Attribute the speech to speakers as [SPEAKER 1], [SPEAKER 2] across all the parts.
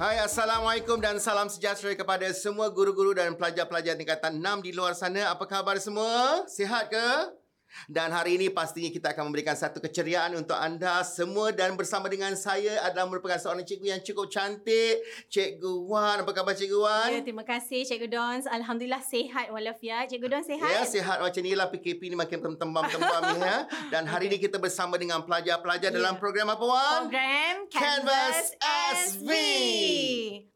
[SPEAKER 1] Hai, Assalamualaikum dan salam sejahtera kepada semua guru-guru dan pelajar-pelajar tingkatan 6 di luar sana. Apa khabar semua? Sihat ke? Dan hari ini pastinya kita akan memberikan satu keceriaan untuk anda semua dan bersama dengan saya adalah merupakan seorang cikgu yang cukup cantik, Cikgu Wan. Apa khabar Cikgu Wan?
[SPEAKER 2] Ya, terima kasih Cikgu Dons. Alhamdulillah sehat walafiat. Cikgu Dons sehat?
[SPEAKER 1] Ya, sihat macam inilah PKP ni makin tembam-tembam ya. Dan hari okay. ini kita bersama dengan pelajar-pelajar yeah. dalam program apa Wan?
[SPEAKER 2] Program
[SPEAKER 1] Canvas, Canvas SV.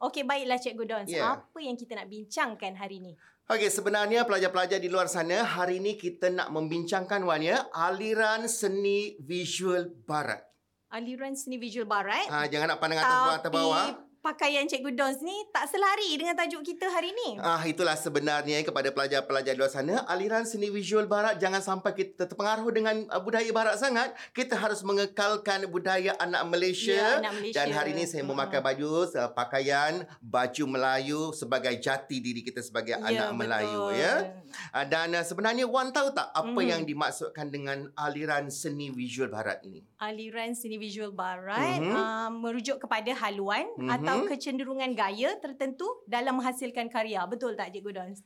[SPEAKER 2] Okey, baiklah Cikgu Dons. Yeah. Apa yang kita nak bincangkan hari ini?
[SPEAKER 1] Okey, sebenarnya pelajar-pelajar di luar sana, hari ini kita nak membincangkan Wan ya, aliran seni visual barat.
[SPEAKER 2] Aliran seni visual barat?
[SPEAKER 1] Ha, jangan nak pandang atas bawah
[SPEAKER 2] pakaian Cikgu Dons ni tak selari dengan tajuk kita hari ni.
[SPEAKER 1] Ah itulah sebenarnya kepada pelajar-pelajar di luar sana, aliran seni visual barat jangan sampai kita terpengaruh dengan uh, budaya barat sangat. Kita harus mengekalkan budaya anak Malaysia. Ya, anak Malaysia. Dan hari ini saya memakai baju uh, pakaian baju Melayu sebagai jati diri kita sebagai ya, anak betul. Melayu ya. Uh, dan uh, sebenarnya Wan tahu tak apa mm. yang dimaksudkan dengan aliran seni visual barat ini?
[SPEAKER 2] Aliran seni visual barat mm-hmm. uh, merujuk kepada haluan mm-hmm. atau atau hmm? kecenderungan gaya tertentu dalam menghasilkan karya. Betul tak Cikgu Dons?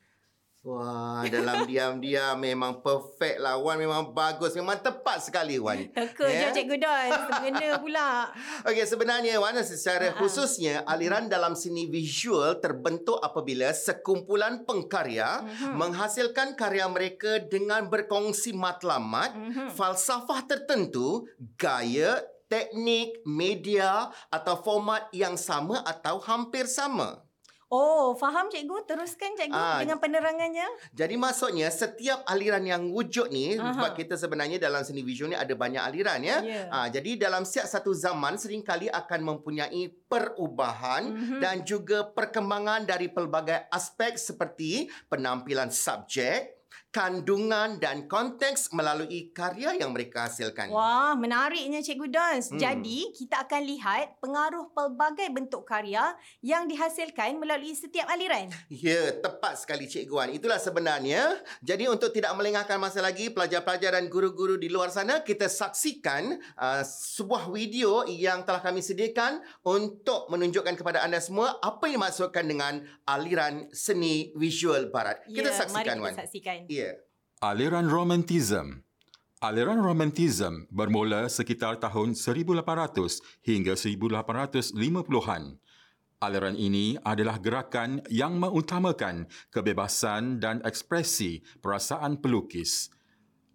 [SPEAKER 1] Wah, dalam diam-diam memang perfect lah Wan. Memang bagus. Memang tepat sekali Wan.
[SPEAKER 2] Teka yeah? je Cikgu Don. Kena pula.
[SPEAKER 1] Okey, sebenarnya Wan, secara uh-huh. khususnya aliran dalam seni visual terbentuk apabila sekumpulan pengkarya uh-huh. menghasilkan karya mereka dengan berkongsi matlamat, uh-huh. falsafah tertentu, gaya, teknik, media atau format yang sama atau hampir sama.
[SPEAKER 2] Oh, faham cikgu? Teruskan cikgu Aa, ah, dengan penerangannya.
[SPEAKER 1] Jadi maksudnya setiap aliran yang wujud ni Aha. sebab kita sebenarnya dalam seni visual ni ada banyak aliran ya. Yeah. Ha, jadi dalam setiap satu zaman seringkali akan mempunyai perubahan mm-hmm. dan juga perkembangan dari pelbagai aspek seperti penampilan subjek, kandungan dan konteks melalui karya yang mereka hasilkan.
[SPEAKER 2] Wah, menariknya Cikgu Dons. Hmm. Jadi, kita akan lihat pengaruh pelbagai bentuk karya yang dihasilkan melalui setiap aliran.
[SPEAKER 1] Ya, tepat sekali Cikgu Wan. Itulah sebenarnya. Jadi, untuk tidak melengahkan masa lagi, pelajar-pelajar dan guru-guru di luar sana, kita saksikan uh, sebuah video yang telah kami sediakan untuk menunjukkan kepada anda semua apa yang dimaksudkan dengan aliran seni visual barat.
[SPEAKER 2] Ya, kita saksikan, mari kita Wan. saksikan.
[SPEAKER 1] Ya.
[SPEAKER 3] Aliran Romantism Aliran Romantism bermula sekitar tahun 1800 hingga 1850-an. Aliran ini adalah gerakan yang mengutamakan kebebasan dan ekspresi perasaan pelukis.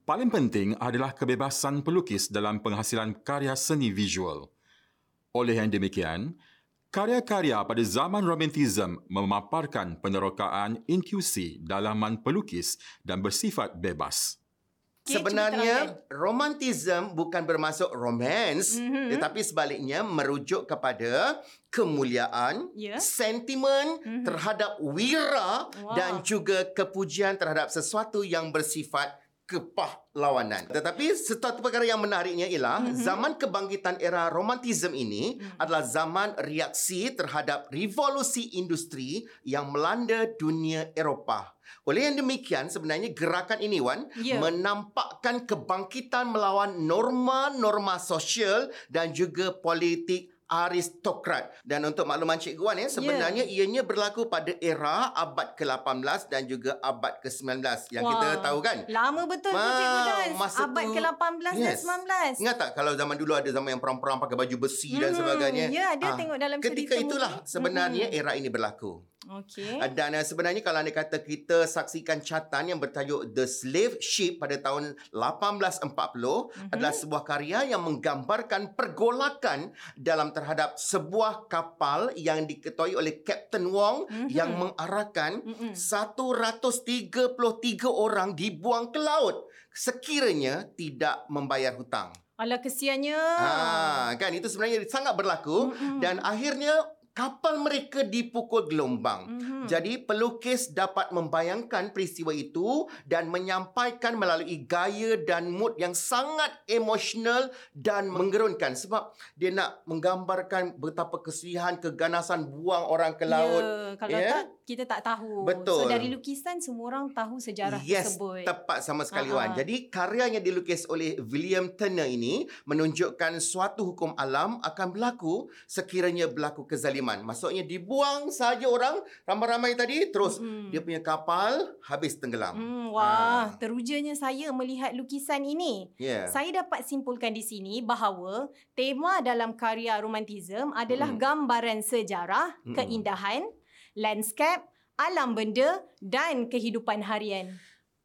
[SPEAKER 3] Paling penting adalah kebebasan pelukis dalam penghasilan karya seni visual. Oleh yang demikian, Karya-karya pada zaman romantism memaparkan penerokaan intuisi dalaman pelukis dan bersifat bebas.
[SPEAKER 1] Sebenarnya romantism bukan bermaksud romance mm-hmm. tetapi sebaliknya merujuk kepada kemuliaan, yeah. sentimen mm-hmm. terhadap wira wow. dan juga kepujian terhadap sesuatu yang bersifat kepahlawanan. Tetapi satu perkara yang menariknya ialah mm-hmm. zaman kebangkitan era romantisme ini mm-hmm. adalah zaman reaksi terhadap revolusi industri yang melanda dunia Eropah. Oleh yang demikian sebenarnya gerakan ini Wan yeah. menampakkan kebangkitan melawan norma-norma sosial dan juga politik aristokrat. Dan untuk makluman Cikgu Wan ya, sebenarnya yeah. ianya berlaku pada era abad ke-18 dan juga abad ke-19 yang Wah. kita tahu kan.
[SPEAKER 2] Lama betul Ma, Cikgu Dan. Abad ke-18 yes. dan 19.
[SPEAKER 1] Ingat tak kalau zaman dulu ada zaman yang perang-perang pakai baju besi hmm, dan sebagainya.
[SPEAKER 2] Ya, ada ha. tengok dalam
[SPEAKER 1] cerita. Ketika itulah sebenarnya hmm. era ini berlaku.
[SPEAKER 2] Okay.
[SPEAKER 1] Dan uh, sebenarnya kalau anda kata kita saksikan catatan yang bertajuk The Slave Ship pada tahun 1840 mm-hmm. adalah sebuah karya yang menggambarkan pergolakan dalam terhadap sebuah kapal yang diketuai oleh Captain Wong mm-hmm. yang mengarahkan mm-hmm. 133 orang dibuang ke laut sekiranya tidak membayar hutang.
[SPEAKER 2] Alah kesiannya.
[SPEAKER 1] Ha, kan itu sebenarnya sangat berlaku mm-hmm. dan akhirnya kapal mereka dipukul gelombang. Mm-hmm. Jadi pelukis dapat membayangkan peristiwa itu dan menyampaikan melalui gaya dan mood yang sangat emosional dan menggerunkan sebab dia nak menggambarkan betapa kesedihan keganasan buang orang ke laut.
[SPEAKER 2] Ya, kalau yeah? tak kita tak tahu.
[SPEAKER 1] Betul.
[SPEAKER 2] So dari lukisan semua orang tahu sejarah
[SPEAKER 1] yes,
[SPEAKER 2] tersebut.
[SPEAKER 1] Yes, tepat sama sekali. Wan. Jadi karya yang dilukis oleh William Turner ini menunjukkan suatu hukum alam akan berlaku sekiranya berlaku kezaliman. Maksudnya dibuang saja orang ramai-ramai tadi terus hmm. dia punya kapal habis tenggelam.
[SPEAKER 2] Hmm, wah, ha. terujanya saya melihat lukisan ini.
[SPEAKER 1] Yeah.
[SPEAKER 2] Saya dapat simpulkan di sini bahawa tema dalam karya romantism adalah hmm. gambaran sejarah, hmm. keindahan, landscape, alam benda dan kehidupan harian.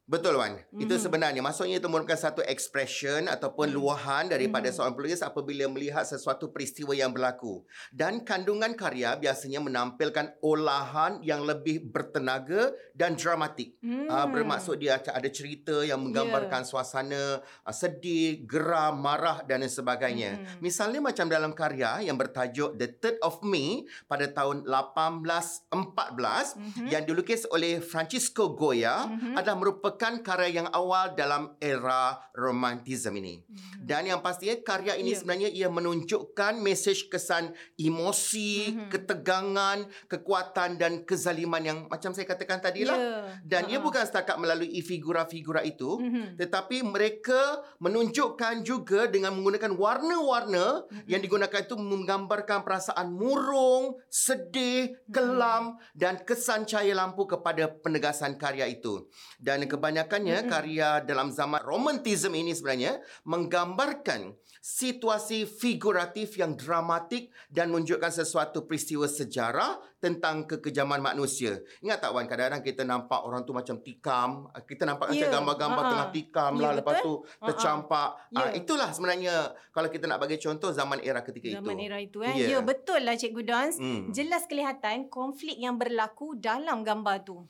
[SPEAKER 1] Betul Wan. Mm-hmm. Itu sebenarnya maksudnya itu merupakan satu expression ataupun mm-hmm. luahan daripada mm-hmm. seorang pelukis apabila melihat sesuatu peristiwa yang berlaku. Dan kandungan karya biasanya menampilkan olahan yang lebih bertenaga dan dramatik. Mm. Uh, bermaksud dia ada cerita yang menggambarkan yeah. suasana uh, sedih, geram, marah dan sebagainya. Mm-hmm. Misalnya macam dalam karya yang bertajuk The Third of May pada tahun 1814 mm-hmm. yang dilukis oleh Francisco Goya mm-hmm. adalah merupakan merupakan karya yang awal dalam era romantisme ini. Mm-hmm. Dan yang pastinya karya ini yeah. sebenarnya ia menunjukkan mesej kesan emosi, mm-hmm. ketegangan, kekuatan dan kezaliman yang macam saya katakan tadi lah. Yeah. Dan uh-huh. ia bukan setakat melalui figura-figura itu, mm-hmm. tetapi mereka menunjukkan juga dengan menggunakan warna-warna mm-hmm. yang digunakan itu menggambarkan perasaan murung, sedih, kelam mm-hmm. dan kesan cahaya lampu kepada penegasan karya itu. Dan kebanyakan kebanyakannya mm-hmm. karya dalam zaman romantisme ini sebenarnya menggambarkan situasi figuratif yang dramatik dan menunjukkan sesuatu peristiwa sejarah tentang kekejaman manusia. Ingat tak Wan, kadang-kadang kita nampak orang tu macam tikam, kita nampak yeah. macam gambar-gambar uh-huh. tengah tikam yeah, lah lepas tu tercampak. Uh-huh. Yeah. Uh, itulah sebenarnya kalau kita nak bagi contoh zaman era ketika
[SPEAKER 2] zaman
[SPEAKER 1] itu.
[SPEAKER 2] Zaman era itu eh. Ya, yeah. betul lah Cikgu Dons. Hmm. Jelas kelihatan konflik yang berlaku dalam gambar tu.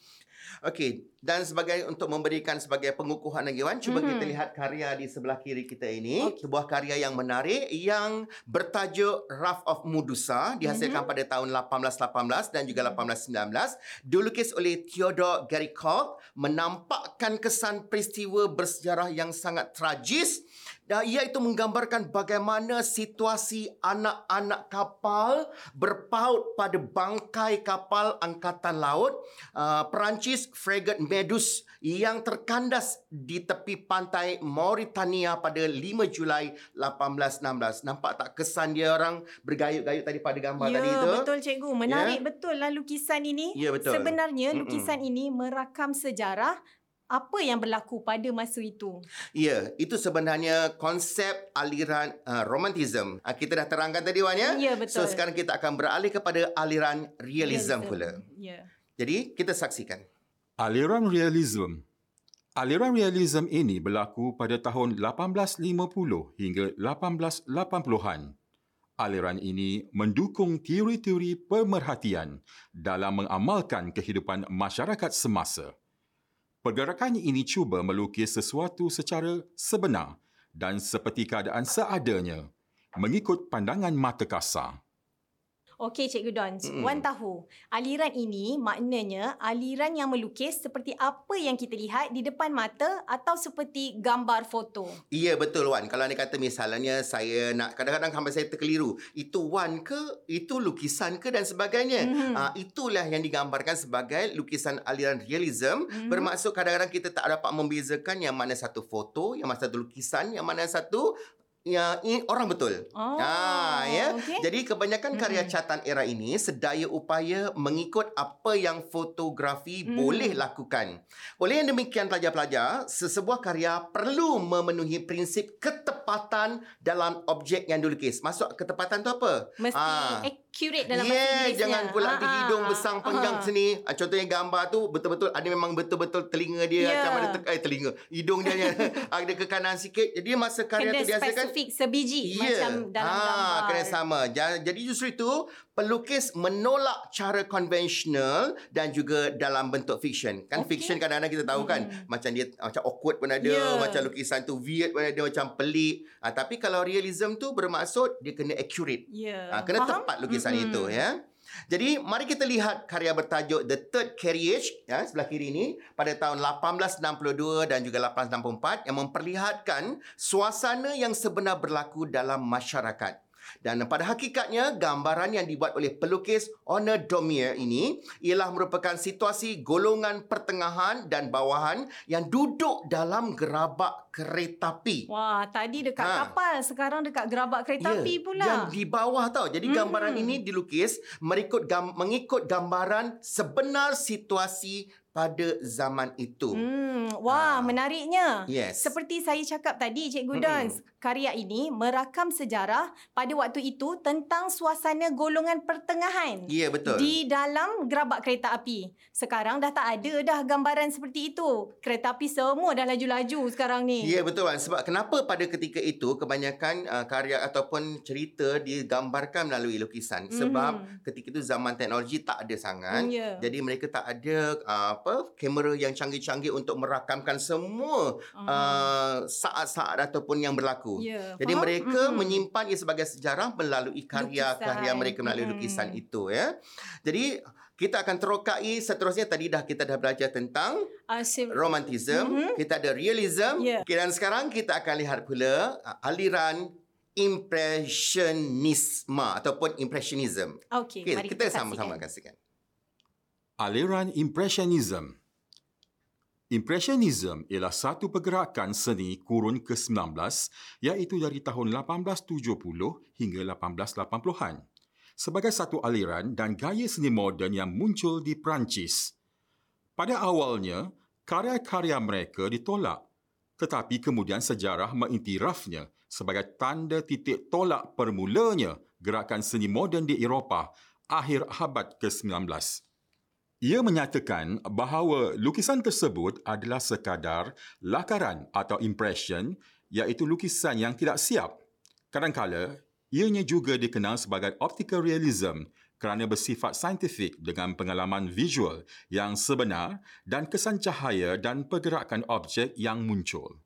[SPEAKER 1] Okey, dan sebagai untuk memberikan sebagai pengukuhan lagi Wan, cuba mm-hmm. kita lihat karya di sebelah kiri kita ini, okay. sebuah karya yang menarik yang bertajuk Wrath of Medusa dihasilkan mm-hmm. pada tahun 1818 dan juga 1819, dilukis oleh Theodore Garicot, menampakkan kesan peristiwa bersejarah yang sangat tragis dan iaitu menggambarkan bagaimana situasi anak-anak kapal berpaut pada bangkai kapal angkatan laut uh, Perancis Frigate Medus yang terkandas di tepi pantai Mauritania pada 5 Julai 1816. Nampak tak kesan dia orang bergayut-gayut tadi pada gambar
[SPEAKER 2] ya,
[SPEAKER 1] tadi
[SPEAKER 2] itu? Ya, betul cikgu. Menarik ya? betul lah lukisan ini.
[SPEAKER 1] Ya, betul.
[SPEAKER 2] Sebenarnya lukisan Mm-mm. ini merakam sejarah apa yang berlaku pada masa itu?
[SPEAKER 1] Ya, itu sebenarnya konsep aliran uh, romantism. Uh, kita dah terangkan tadi Wan ya.
[SPEAKER 2] Ya, betul.
[SPEAKER 1] So sekarang kita akan beralih kepada aliran realism, realism. pula.
[SPEAKER 2] Ya.
[SPEAKER 1] Jadi kita saksikan.
[SPEAKER 3] Aliran realism. Aliran realism ini berlaku pada tahun 1850 hingga 1880-an. Aliran ini mendukung teori-teori pemerhatian dalam mengamalkan kehidupan masyarakat semasa. Pergerakan ini cuba melukis sesuatu secara sebenar dan seperti keadaan seadanya mengikut pandangan mata kasar.
[SPEAKER 2] Okey Cikgu Don, mm. Wan tahu aliran ini maknanya aliran yang melukis seperti apa yang kita lihat di depan mata atau seperti gambar foto.
[SPEAKER 1] Iya betul Wan. Kalau anda kata misalnya saya nak kadang-kadang sampai saya terkeliru. Itu Wan ke? Itu lukisan ke dan sebagainya. Mm-hmm. Uh, itulah yang digambarkan sebagai lukisan aliran realism. Mm-hmm. Bermaksud kadang-kadang kita tak dapat membezakan yang mana satu foto, yang mana satu lukisan, yang mana satu Ya, ini orang betul.
[SPEAKER 2] Oh, ha,
[SPEAKER 1] ya. Okay. Jadi kebanyakan karya catatan era ini sedaya upaya mengikut apa yang fotografi hmm. boleh lakukan. Oleh yang demikian pelajar-pelajar, sesebuah karya perlu memenuhi prinsip ketepatan dalam objek yang dilukis. Masuk ketepatan tu apa?
[SPEAKER 2] Mesti ha accurate dalam
[SPEAKER 1] yeah,
[SPEAKER 2] bahasa Inggerisnya.
[SPEAKER 1] jangan pula di hidung besar panjang uh sini. Ah, contohnya gambar tu betul-betul ada memang betul-betul telinga dia yeah. macam ada te- eh, telinga. Hidung dia ada ke kanan sikit. Jadi masa karya
[SPEAKER 2] kena
[SPEAKER 1] tu biasa kan
[SPEAKER 2] spesifik sebiji yeah. macam dalam ha, gambar.
[SPEAKER 1] kena sama. Jadi justru itu pelukis menolak cara konvensional dan juga dalam bentuk fiction. Kan okay. fiction kadang-kadang kita tahu kan hmm. macam dia macam awkward pun ada, yeah. macam lukisan tu weird pun ada, macam pelik. Ha, tapi kalau realism tu bermaksud dia kena accurate.
[SPEAKER 2] Yeah.
[SPEAKER 1] Ha, kena Faham? tepat lukisan hmm. itu ya. Jadi mari kita lihat karya bertajuk The Third Carriage ya sebelah kiri ini pada tahun 1862 dan juga 1864 yang memperlihatkan suasana yang sebenar berlaku dalam masyarakat. Dan pada hakikatnya, gambaran yang dibuat oleh pelukis Honor Domier ini ialah merupakan situasi golongan pertengahan dan bawahan yang duduk dalam gerabak kereta api.
[SPEAKER 2] Wah, tadi dekat ha. kapal, sekarang dekat gerabak kereta
[SPEAKER 1] ya,
[SPEAKER 2] api pula.
[SPEAKER 1] Yang di bawah tau. Jadi gambaran hmm. ini dilukis mengikut mengikut gambaran sebenar situasi pada zaman itu.
[SPEAKER 2] Hmm, wah, ha. menariknya.
[SPEAKER 1] Yes.
[SPEAKER 2] Seperti saya cakap tadi, Cikgu hmm. Dons, karya ini merakam sejarah pada waktu itu tentang suasana golongan pertengahan.
[SPEAKER 1] Ya, yeah, betul.
[SPEAKER 2] Di dalam gerabak kereta api. Sekarang dah tak ada dah gambaran seperti itu. Kereta api semua dah laju-laju sekarang ni.
[SPEAKER 1] Ya, yeah, betul. Sebab kenapa pada ketika itu kebanyakan uh, karya ataupun cerita digambarkan melalui lukisan? Sebab hmm. ketika itu zaman teknologi tak ada sangat. Yeah. Jadi mereka tak ada uh, apa kamera yang canggih-canggih untuk merakamkan semua uh. Uh, saat-saat ataupun yang berlaku. Yeah, Jadi faham? mereka mm-hmm. menyimpan ia sebagai sejarah melalui karya-karya mereka melalui mm. lukisan itu ya. Jadi kita akan terokai seterusnya tadi dah kita dah belajar tentang uh, romantism, mm-hmm. kita ada realism. Yeah. Okay, dan sekarang kita akan lihat pula uh, aliran impressionisme ataupun impressionism.
[SPEAKER 2] Okey, okay,
[SPEAKER 1] kita, kita sama-sama kasihkan
[SPEAKER 3] aliran Impressionism. Impressionism ialah satu pergerakan seni kurun ke-19 iaitu dari tahun 1870 hingga 1880-an sebagai satu aliran dan gaya seni moden yang muncul di Perancis. Pada awalnya, karya-karya mereka ditolak tetapi kemudian sejarah mengiktirafnya sebagai tanda titik tolak permulanya gerakan seni moden di Eropah akhir abad ke-19. Ia menyatakan bahawa lukisan tersebut adalah sekadar lakaran atau impression iaitu lukisan yang tidak siap. Kadangkala, ianya juga dikenal sebagai optical realism kerana bersifat saintifik dengan pengalaman visual yang sebenar dan kesan cahaya dan pergerakan objek yang muncul.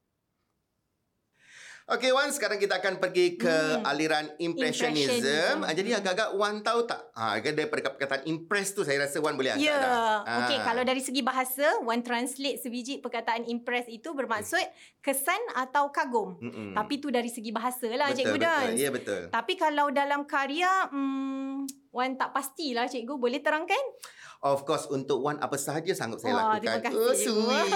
[SPEAKER 1] Okay, Wan, sekarang kita akan pergi ke hmm. aliran Impressionism. Impressionism. Ah, jadi agak-agak Wan tahu tak? Ha, daripada perkataan impress tu saya rasa Wan boleh angkat
[SPEAKER 2] yeah. dah. Ha. Okay, kalau dari segi bahasa, Wan translate sebiji perkataan impress itu bermaksud kesan atau kagum. Mm-mm. Tapi tu dari segi bahasa lah, betul, Cikgu Dan.
[SPEAKER 1] Ya, betul.
[SPEAKER 2] Tapi kalau dalam karya, hmm, Wan tak pastilah, Cikgu. Boleh terangkan?
[SPEAKER 1] Of course untuk Wan apa sahaja sanggup saya
[SPEAKER 2] oh,
[SPEAKER 1] lakukan.
[SPEAKER 2] Terima kasih. Oh,
[SPEAKER 1] sweet.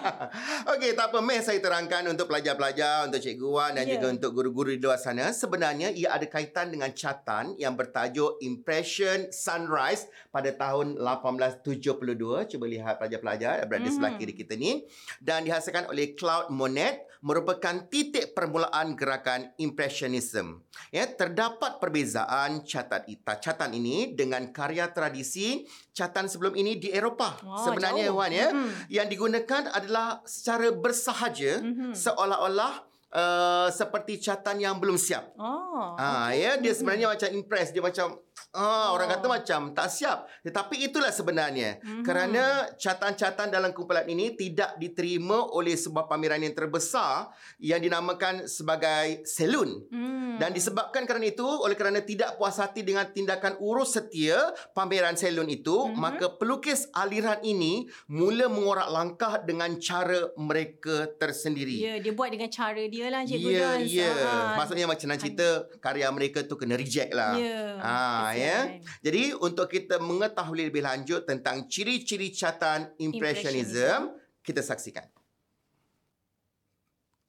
[SPEAKER 1] Okey, tak apa. Meh saya terangkan untuk pelajar-pelajar, untuk Cikgu Wan dan yeah. juga untuk guru-guru di luar sana. Sebenarnya ia ada kaitan dengan catatan yang bertajuk Impression Sunrise pada tahun 1872. Cuba lihat pelajar-pelajar berada mm-hmm. sebelah kiri kita ni. Dan dihasilkan oleh Claude Monet merupakan titik permulaan gerakan Impressionism. Ya, terdapat perbezaan catatan ini dengan karya tradisi catatan sebelum ini di Eropah. Wow, Sebenarnya jauh. Wan ya, mm-hmm. yang digunakan adalah secara bersahaja mm-hmm. seolah-olah uh, seperti catatan yang belum siap.
[SPEAKER 2] Oh.
[SPEAKER 1] Ah okay. ya, dia sebenarnya mm-hmm. macam impress, dia macam Ah, oh. orang kata macam tak siap. Tetapi itulah sebenarnya. Mm-hmm. Kerana catatan-catatan dalam kumpulan ini tidak diterima oleh sebuah pameran yang terbesar yang dinamakan sebagai Selun. Mm. Dan disebabkan kerana itu, oleh kerana tidak puas hati dengan tindakan urus setia pameran Selun itu, mm-hmm. maka pelukis aliran ini mula mengorak langkah dengan cara mereka tersendiri.
[SPEAKER 2] Ya, yeah, dia buat dengan cara dia lah, Cikgu
[SPEAKER 1] Ya, ya. Yeah. Maksudnya macam nak cerita, karya mereka tu kena reject lah.
[SPEAKER 2] Ya. Yeah.
[SPEAKER 1] Ha, ya. Jadi untuk kita mengetahui lebih lanjut tentang ciri-ciri catatan impressionism, kita saksikan.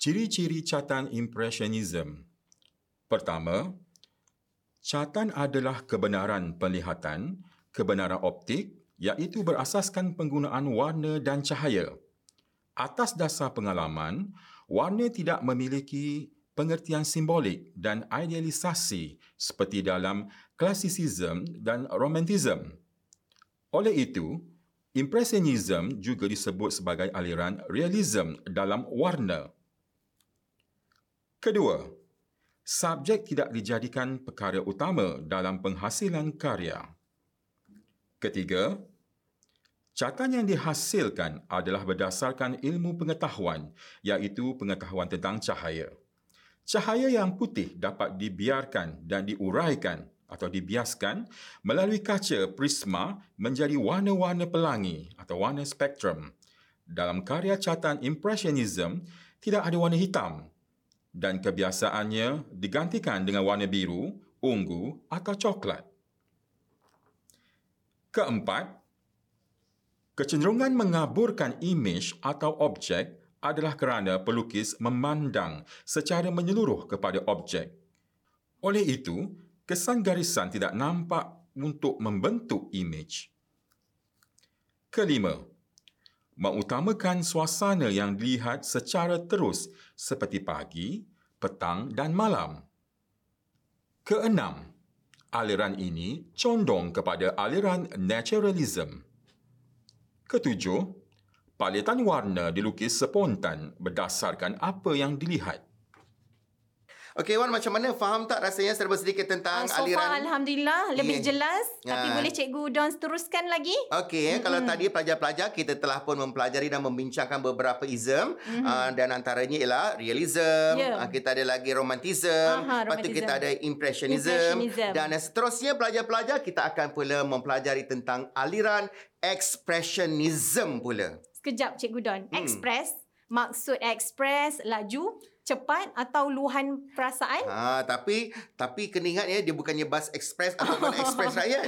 [SPEAKER 3] Ciri-ciri catatan impressionism. Pertama, catatan adalah kebenaran penglihatan, kebenaran optik iaitu berasaskan penggunaan warna dan cahaya. Atas dasar pengalaman, warna tidak memiliki pengertian simbolik dan idealisasi seperti dalam klasisism dan romantism. Oleh itu, impressionism juga disebut sebagai aliran realism dalam warna. Kedua, subjek tidak dijadikan perkara utama dalam penghasilan karya. Ketiga, catatan yang dihasilkan adalah berdasarkan ilmu pengetahuan iaitu pengetahuan tentang cahaya. Cahaya yang putih dapat dibiarkan dan diuraikan atau dibiaskan melalui kaca prisma menjadi warna-warna pelangi atau warna spektrum. Dalam karya catatan Impressionism, tidak ada warna hitam. dan kebiasaannya digantikan dengan warna biru, ungu atau coklat. Keempat, kecenderungan mengaburkan imej atau objek adalah kerana pelukis memandang secara menyeluruh kepada objek. Oleh itu, kesan garisan tidak nampak untuk membentuk imej. Kelima, mengutamakan suasana yang dilihat secara terus seperti pagi, petang dan malam. Keenam, aliran ini condong kepada aliran naturalism. Ketujuh, palitan warna dilukis spontan berdasarkan apa yang dilihat.
[SPEAKER 1] Okey Wan macam mana faham tak rasanya serba sedikit tentang
[SPEAKER 2] uh, so
[SPEAKER 1] aliran
[SPEAKER 2] far, alhamdulillah lebih yeah. jelas uh. tapi boleh cikgu Don teruskan lagi
[SPEAKER 1] Okey mm-hmm. kalau tadi pelajar-pelajar kita telah pun mempelajari dan membincangkan beberapa ism mm-hmm. uh, dan antaranya ialah realism yeah. uh, kita ada lagi romantism uh-huh, lepas tu kita ada impressionism, impressionism. dan seterusnya pelajar-pelajar kita akan pula mempelajari tentang aliran expressionism pula
[SPEAKER 2] sekejap cikgu Don hmm. express maksud express laju cepat atau luahan perasaan?
[SPEAKER 1] Ha, tapi tapi kena ingat ya dia bukannya bus express ataupun express rakyat.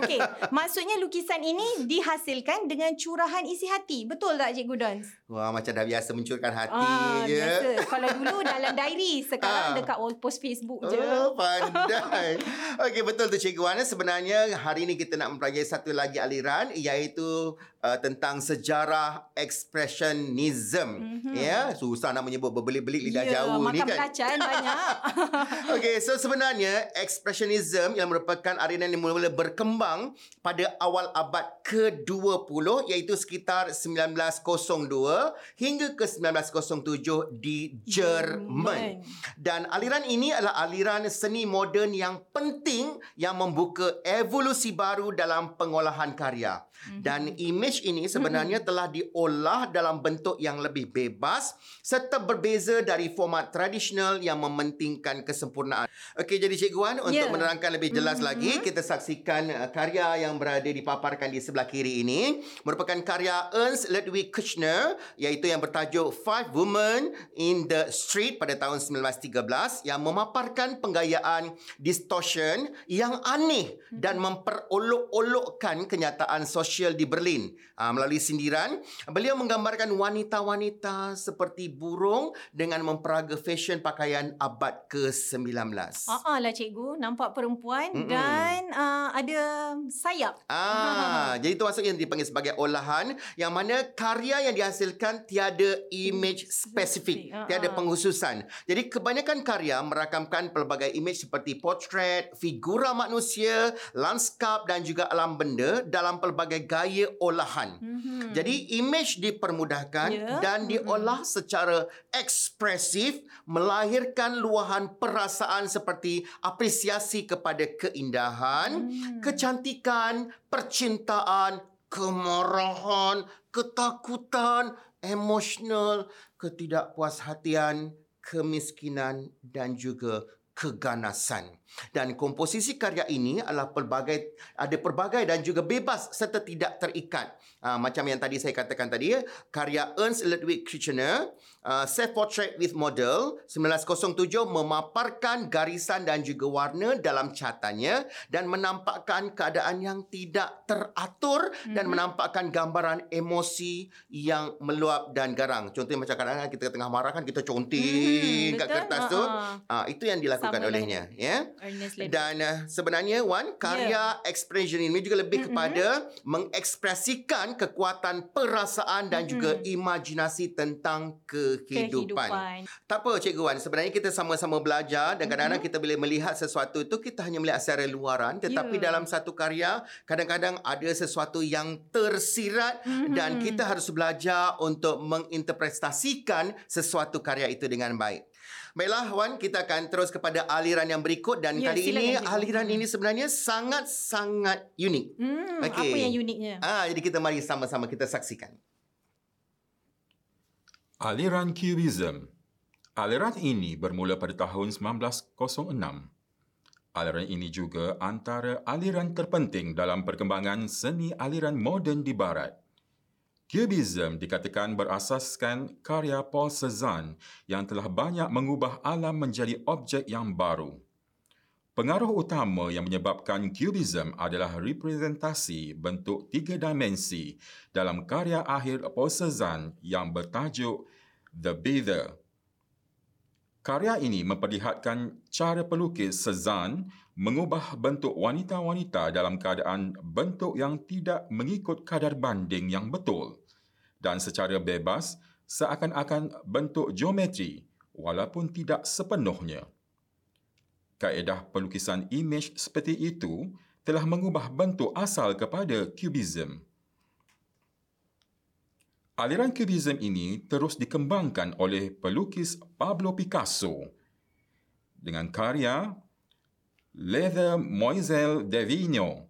[SPEAKER 2] Okey, maksudnya lukisan ini dihasilkan dengan curahan isi hati. Betul tak Cikgu Dons?
[SPEAKER 1] Wah, macam dah biasa mencurahkan hati ah, je. Biasa.
[SPEAKER 2] Kalau dulu dalam diary, sekarang ha. dekat wall post Facebook je.
[SPEAKER 1] Oh, pandai. Okey, betul tu Cikgu Wana. Sebenarnya hari ini kita nak mempelajari satu lagi aliran iaitu uh, tentang sejarah expressionism. Mm-hmm. Ya, susah nak menyebut berbelit-belit dah yeah, jauh
[SPEAKER 2] ni
[SPEAKER 1] kan.
[SPEAKER 2] Makan belacan banyak.
[SPEAKER 1] okay, so sebenarnya expressionism yang merupakan aliran yang mula-mula berkembang pada awal abad ke-20 iaitu sekitar 1902 hingga ke 1907 di Jerman. Dan aliran ini adalah aliran seni moden yang penting yang membuka evolusi baru dalam pengolahan karya. Mm-hmm. Dan imej ini sebenarnya mm-hmm. telah diolah dalam bentuk yang lebih bebas serta berbeza dari format tradisional yang mementingkan kesempurnaan. Okey, jadi Cikgu Wan, untuk yeah. menerangkan lebih jelas mm-hmm. lagi, kita saksikan uh, karya yang berada dipaparkan di sebelah kiri ini. Merupakan karya Ernst Ludwig Kuchner, iaitu yang bertajuk Five Women in the Street pada tahun 1913 yang memaparkan penggayaan distortion yang aneh dan memperolok-olokkan kenyataan sosial di Berlin. Uh, melalui sindiran, beliau menggambarkan wanita-wanita seperti burung dengan memperaga fashion pakaian abad ke-19.
[SPEAKER 2] Ah, lah cikgu, nampak perempuan Mm-mm. dan uh, ada sayap.
[SPEAKER 1] Ah, jadi itu maksudnya yang dipanggil sebagai olahan yang mana karya yang dihasilkan tiada image spesifik, uh-huh. tiada penghususan. Jadi kebanyakan karya merakamkan pelbagai image seperti portrait, figura manusia, lanskap dan juga alam benda dalam pelbagai gaya olahan. Mm-hmm. Jadi image dipermudahkan yeah. dan diolah mm-hmm. secara ekspresif melahirkan luahan perasaan seperti apresiasi kepada keindahan, mm. kecantikan, percintaan, kemarahan, ketakutan, emosional, ketidakpuashatian, kemiskinan dan juga keganasan. Dan komposisi karya ini adalah pelbagai ada pelbagai dan juga bebas serta tidak terikat. Uh, macam yang tadi saya katakan tadi, karya Ernst Ludwig Kirchner, uh, Self Portrait with Model 1907 memaparkan garisan dan juga warna dalam catatannya dan menampakkan keadaan yang tidak teratur mm-hmm. dan mhm. menampakkan gambaran emosi yang meluap dan garang. Contohnya macam kadang-kadang kita tengah marah kan kita conteng mm, kat kertas tu. Uh, itu yang dilakukan Sama olehnya. Ya. Yeah? Dan uh, sebenarnya Wan, karya yeah. expression ini juga lebih mm-hmm. kepada mengekspresikan kekuatan perasaan dan mm-hmm. juga imajinasi tentang kehidupan. kehidupan. Tak apa Cikgu Wan, sebenarnya kita sama-sama belajar dan kadang-kadang mm-hmm. kita bila melihat sesuatu itu kita hanya melihat secara luaran tetapi yeah. dalam satu karya kadang-kadang ada sesuatu yang tersirat mm-hmm. dan kita harus belajar untuk menginterpretasikan sesuatu karya itu dengan baik. Baiklah Wan, kita akan terus kepada aliran yang berikut dan ya, kali ini lanjut. aliran ini sebenarnya sangat-sangat unik.
[SPEAKER 2] Hmm, okay. Apa yang uniknya?
[SPEAKER 1] Ah, jadi kita mari sama-sama kita saksikan.
[SPEAKER 3] Aliran Cubism. Aliran ini bermula pada tahun 1906. Aliran ini juga antara aliran terpenting dalam perkembangan seni aliran moden di barat. Cubism dikatakan berasaskan karya Paul Cezanne yang telah banyak mengubah alam menjadi objek yang baru. Pengaruh utama yang menyebabkan Cubism adalah representasi bentuk tiga dimensi dalam karya akhir Paul Cezanne yang bertajuk The Bather. Karya ini memperlihatkan cara pelukis Cezanne mengubah bentuk wanita-wanita dalam keadaan bentuk yang tidak mengikut kadar banding yang betul dan secara bebas seakan-akan bentuk geometri walaupun tidak sepenuhnya. Kaedah pelukisan imej seperti itu telah mengubah bentuk asal kepada Cubism. Aliran Cubism ini terus dikembangkan oleh pelukis Pablo Picasso. Dengan karya Leather Moiselle Devino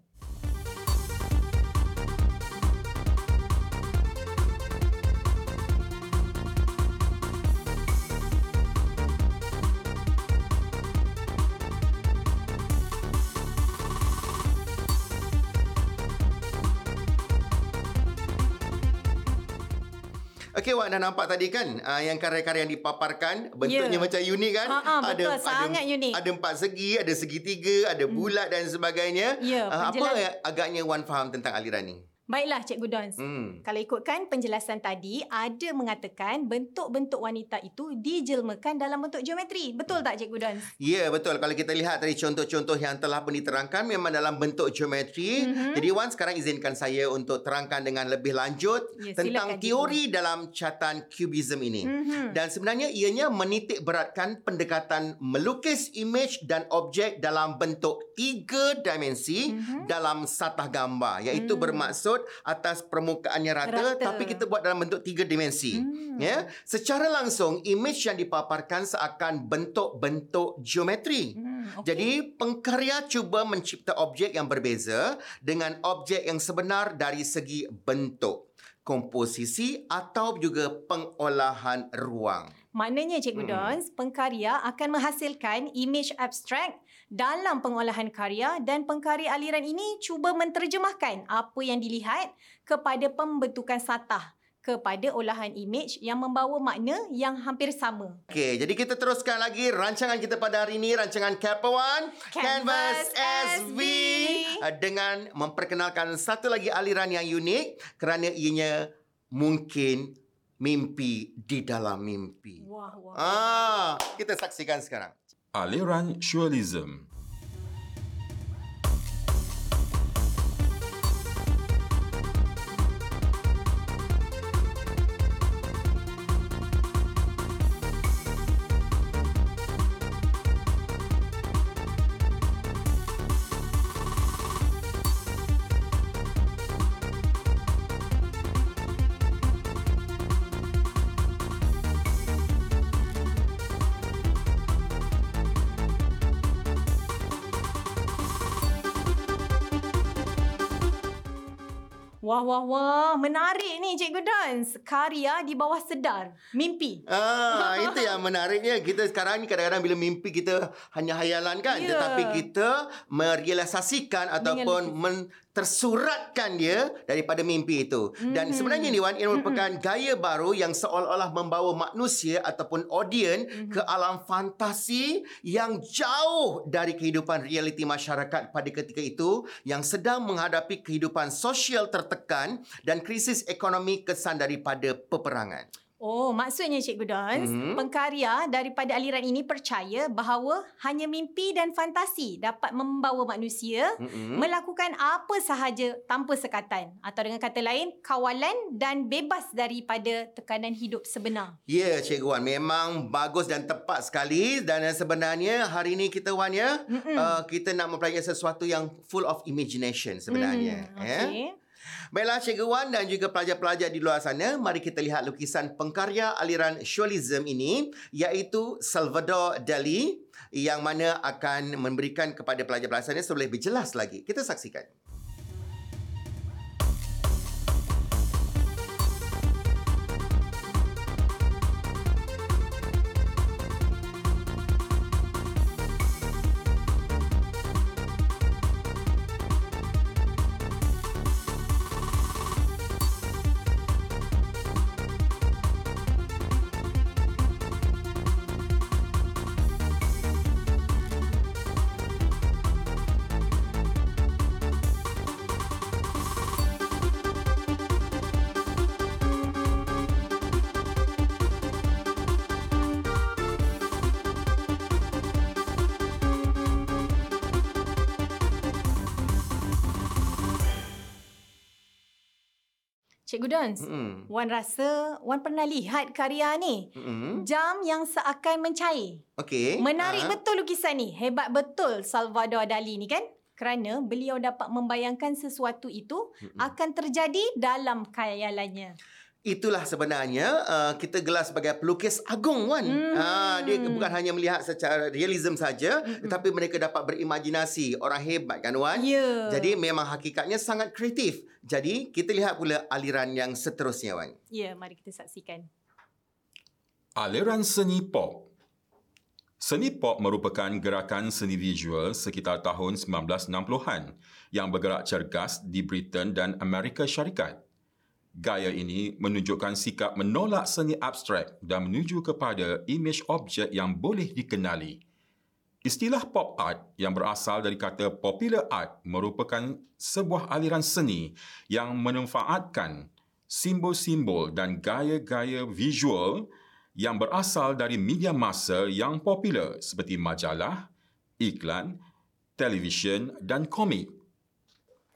[SPEAKER 1] dah nampak tadi kan uh, yang karya-karya yang dipaparkan bentuknya yeah. macam unik kan?
[SPEAKER 2] Ha, ha, betul, ada sangat
[SPEAKER 1] ada,
[SPEAKER 2] unik.
[SPEAKER 1] Ada empat segi, ada segitiga, ada hmm. bulat hmm. dan sebagainya.
[SPEAKER 2] Yeah,
[SPEAKER 1] uh, apa agaknya Wan faham tentang aliran ni?
[SPEAKER 2] Baiklah Cikgu Dons. Hmm. Kalau ikutkan penjelasan tadi, ada mengatakan bentuk-bentuk wanita itu dijelmakan dalam bentuk geometri. Betul tak Cikgu Dons?
[SPEAKER 1] Ya, yeah, betul. Kalau kita lihat dari contoh-contoh yang telah pun diterangkan memang dalam bentuk geometri. Mm-hmm. Jadi Wan sekarang izinkan saya untuk terangkan dengan lebih lanjut yeah, tentang teori cikgu. dalam catatan Cubism ini. Mm-hmm. Dan sebenarnya ianya menitik beratkan pendekatan melukis imej dan objek dalam bentuk tiga dimensi mm-hmm. dalam satah gambar. Iaitu mm. bermaksud tersebut atas permukaannya rata, rata tapi kita buat dalam bentuk tiga dimensi. Hmm. Ya. Secara langsung imej yang dipaparkan seakan bentuk-bentuk geometri. Hmm. Okay. Jadi pengkarya cuba mencipta objek yang berbeza dengan objek yang sebenar dari segi bentuk, komposisi atau juga pengolahan ruang.
[SPEAKER 2] Maknanya Cikgu hmm. Dons, pengkarya akan menghasilkan imej abstrak dalam pengolahan karya dan pengkarya aliran ini cuba menterjemahkan apa yang dilihat kepada pembentukan satah kepada olahan imej yang membawa makna yang hampir sama.
[SPEAKER 1] Okey, jadi kita teruskan lagi rancangan kita pada hari ini, rancangan Kappa One
[SPEAKER 2] Canvas, Canvas SV
[SPEAKER 1] uh, dengan memperkenalkan satu lagi aliran yang unik kerana ianya mungkin mimpi di dalam mimpi.
[SPEAKER 2] Wah, wah.
[SPEAKER 1] Ah, kita saksikan sekarang
[SPEAKER 3] aliran surrealism
[SPEAKER 2] Wah, wah, wah. Menarik ni Cikgu Dance. Karya di bawah sedar. Mimpi.
[SPEAKER 1] Ah, itu yang menariknya. Kita sekarang ni kadang-kadang bila mimpi kita hanya hayalan kan. Yeah. Tetapi kita merealisasikan ataupun men tersuratkan dia daripada mimpi itu. Mm-hmm. Dan sebenarnya ni Wan, ini merupakan mm-hmm. gaya baru yang seolah-olah membawa manusia ataupun audiens mm-hmm. ke alam fantasi yang jauh dari kehidupan realiti masyarakat pada ketika itu yang sedang menghadapi kehidupan sosial tertekan dan krisis ekonomi kesan daripada peperangan.
[SPEAKER 2] Oh, maksudnya Cikgu Dons, mm-hmm. pengkarya daripada aliran ini percaya bahawa hanya mimpi dan fantasi dapat membawa manusia mm-hmm. melakukan apa sahaja tanpa sekatan. Atau dengan kata lain, kawalan dan bebas daripada tekanan hidup sebenar.
[SPEAKER 1] Ya, yeah, Cikgu Wan. Memang bagus dan tepat sekali. Dan sebenarnya hari ini kita, Wan, ya, mm-hmm. uh, kita nak mempelajari sesuatu yang full of imagination sebenarnya. Mm, okay. Ya? Baiklah Cikgu Wan dan juga pelajar-pelajar di luar sana, mari kita lihat lukisan pengkarya aliran Surrealism ini iaitu Salvador Dali yang mana akan memberikan kepada pelajar-pelajar sana lebih jelas lagi. Kita saksikan.
[SPEAKER 2] Wan rasa Wan pernah lihat karya ni. Hmm. Jam yang seakan mencair.
[SPEAKER 1] Okey.
[SPEAKER 2] Menarik uh betul lukisan ni. Hebat betul Salvador Dali ni kan? Kerana beliau dapat membayangkan sesuatu itu hmm. akan terjadi dalam khayalannya.
[SPEAKER 1] Itulah sebenarnya uh, kita gelar sebagai pelukis agung kan. Hmm. Uh, dia bukan hanya melihat secara realism saja hmm. tetapi mereka dapat berimajinasi. Orang hebat kan Wan?
[SPEAKER 2] Yeah.
[SPEAKER 1] Jadi memang hakikatnya sangat kreatif. Jadi kita lihat pula aliran yang seterusnya Wan.
[SPEAKER 2] Ya, yeah, mari kita saksikan.
[SPEAKER 3] Aliran seni pop. Seni pop merupakan gerakan seni visual sekitar tahun 1960-an yang bergerak cergas di Britain dan Amerika Syarikat. Gaya ini menunjukkan sikap menolak seni abstrak dan menuju kepada imej objek yang boleh dikenali. Istilah pop art yang berasal dari kata popular art merupakan sebuah aliran seni yang memanfaatkan simbol-simbol dan gaya-gaya visual yang berasal dari media masa yang popular seperti majalah, iklan, televisyen dan komik.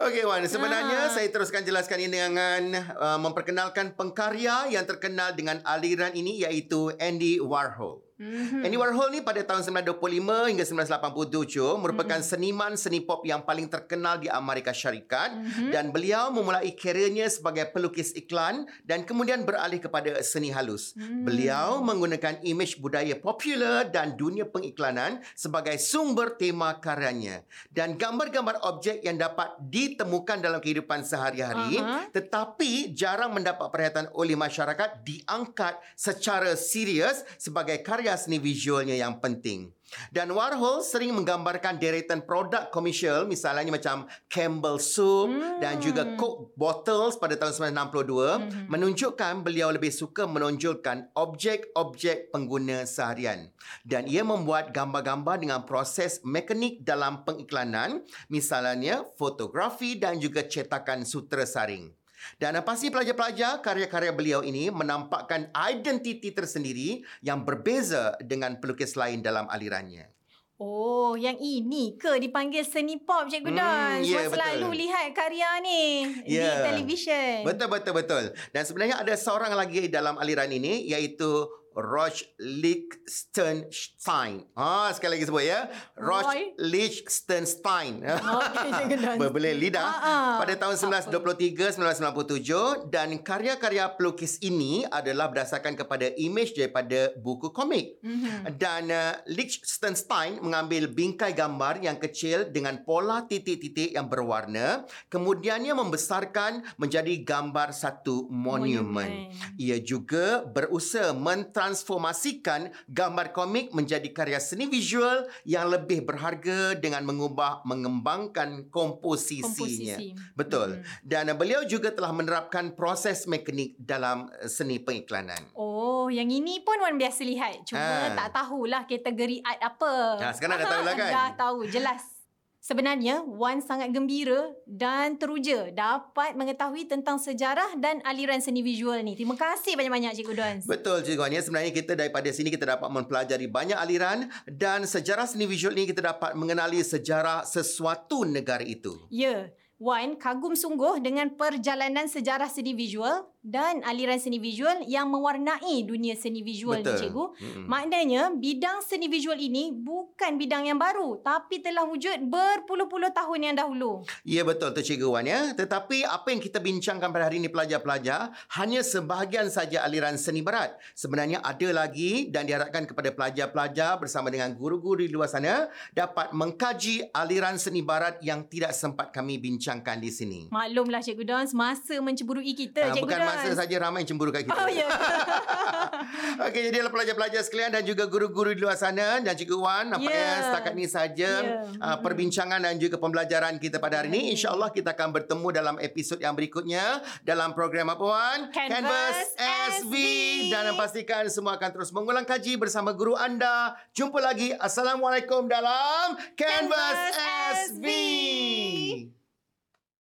[SPEAKER 1] Okey Wan, sebenarnya ha. saya teruskan jelaskan ini dengan uh, memperkenalkan pengkarya yang terkenal dengan aliran ini iaitu Andy Warhol. Mm-hmm. Andy Warhol ni pada tahun 1925 hingga 1987 merupakan mm-hmm. seniman seni pop yang paling terkenal di Amerika Syarikat mm-hmm. dan beliau memulai karirnya sebagai pelukis iklan dan kemudian beralih kepada seni halus. Mm-hmm. Beliau menggunakan imej budaya popular dan dunia pengiklanan sebagai sumber tema karyanya dan gambar-gambar objek yang dapat ditemukan dalam kehidupan sehari-hari uh-huh. tetapi jarang mendapat perhatian oleh masyarakat diangkat secara serius sebagai karya karya seni visualnya yang penting. Dan Warhol sering menggambarkan deretan produk komersial misalnya macam Campbell Soup hmm. dan juga Coke Bottles pada tahun 1962 hmm. menunjukkan beliau lebih suka menonjolkan objek-objek pengguna seharian. Dan ia membuat gambar-gambar dengan proses mekanik dalam pengiklanan misalnya fotografi dan juga cetakan sutra saring. Dan pasti pelajar-pelajar karya-karya beliau ini menampakkan identiti tersendiri yang berbeza dengan pelukis lain dalam alirannya.
[SPEAKER 2] Oh, yang ini ke dipanggil seni pop Cikgu hmm, Don? Yeah, Saya selalu lihat karya ni yeah. di ya. televisyen.
[SPEAKER 1] Betul, betul, betul. Dan sebenarnya ada seorang lagi dalam aliran ini iaitu Roch Lichtenstein. Ah, sekali lagi sebut ya. Roch Lichtenstein. Okay, Berbeli lidah. Uh-uh. Pada tahun 1923-1997 dan karya-karya pelukis ini adalah berdasarkan kepada imej daripada buku komik. Mm-hmm. Dan uh, Lichtenstein mengambil bingkai gambar yang kecil dengan pola titik-titik yang berwarna, kemudiannya membesarkan menjadi gambar satu monumen. monumen. Ia juga berusaha mentra- mentransformasikan gambar komik menjadi karya seni visual yang lebih berharga dengan mengubah mengembangkan komposisinya. Komposisi. Betul. Hmm. Dan beliau juga telah menerapkan proses mekanik dalam eh, seni pengiklanan.
[SPEAKER 2] Oh, yang ini pun Wan biasa lihat. Cuma ha. tak tahulah kategori art apa.
[SPEAKER 1] Ha, sekarang dah tahu lah kan?
[SPEAKER 2] dah tahu, jelas. Sebenarnya, Wan sangat gembira dan teruja dapat mengetahui tentang sejarah dan aliran seni visual ni. Terima kasih banyak-banyak Cikgu Don.
[SPEAKER 1] Betul Cikgu Wan. Ya, sebenarnya kita daripada sini kita dapat mempelajari banyak aliran dan sejarah seni visual ni kita dapat mengenali sejarah sesuatu negara itu.
[SPEAKER 2] Ya. Wan kagum sungguh dengan perjalanan sejarah seni visual dan aliran seni visual yang mewarnai dunia seni visual Betul. ni cikgu. Hmm. Maknanya bidang seni visual ini bukan bidang yang baru tapi telah wujud berpuluh-puluh tahun yang dahulu.
[SPEAKER 1] Ya betul tu cikgu Wan ya. Tetapi apa yang kita bincangkan pada hari ini pelajar-pelajar hanya sebahagian saja aliran seni barat. Sebenarnya ada lagi dan diharapkan kepada pelajar-pelajar bersama dengan guru-guru di luar sana dapat mengkaji aliran seni barat yang tidak sempat kami bincangkan di sini.
[SPEAKER 2] Maklumlah cikgu Don semasa menceburui kita uh, cikgu
[SPEAKER 1] bukan Don masa saja ramai cemburu kat kita.
[SPEAKER 2] Oh, ya.
[SPEAKER 1] Okey, jadi pelajar-pelajar sekalian dan juga guru-guru di luar sana dan Cikgu Wan, nampaknya yeah. setakat ini saja yeah. uh, perbincangan dan juga pembelajaran kita pada hari ini. InsyaAllah kita akan bertemu dalam episod yang berikutnya dalam program apa Wan?
[SPEAKER 2] Canvas, Canvas SV.
[SPEAKER 1] Dan pastikan semua akan terus mengulang kaji bersama guru anda. Jumpa lagi. Assalamualaikum dalam Canvas, Canvas SV. SV.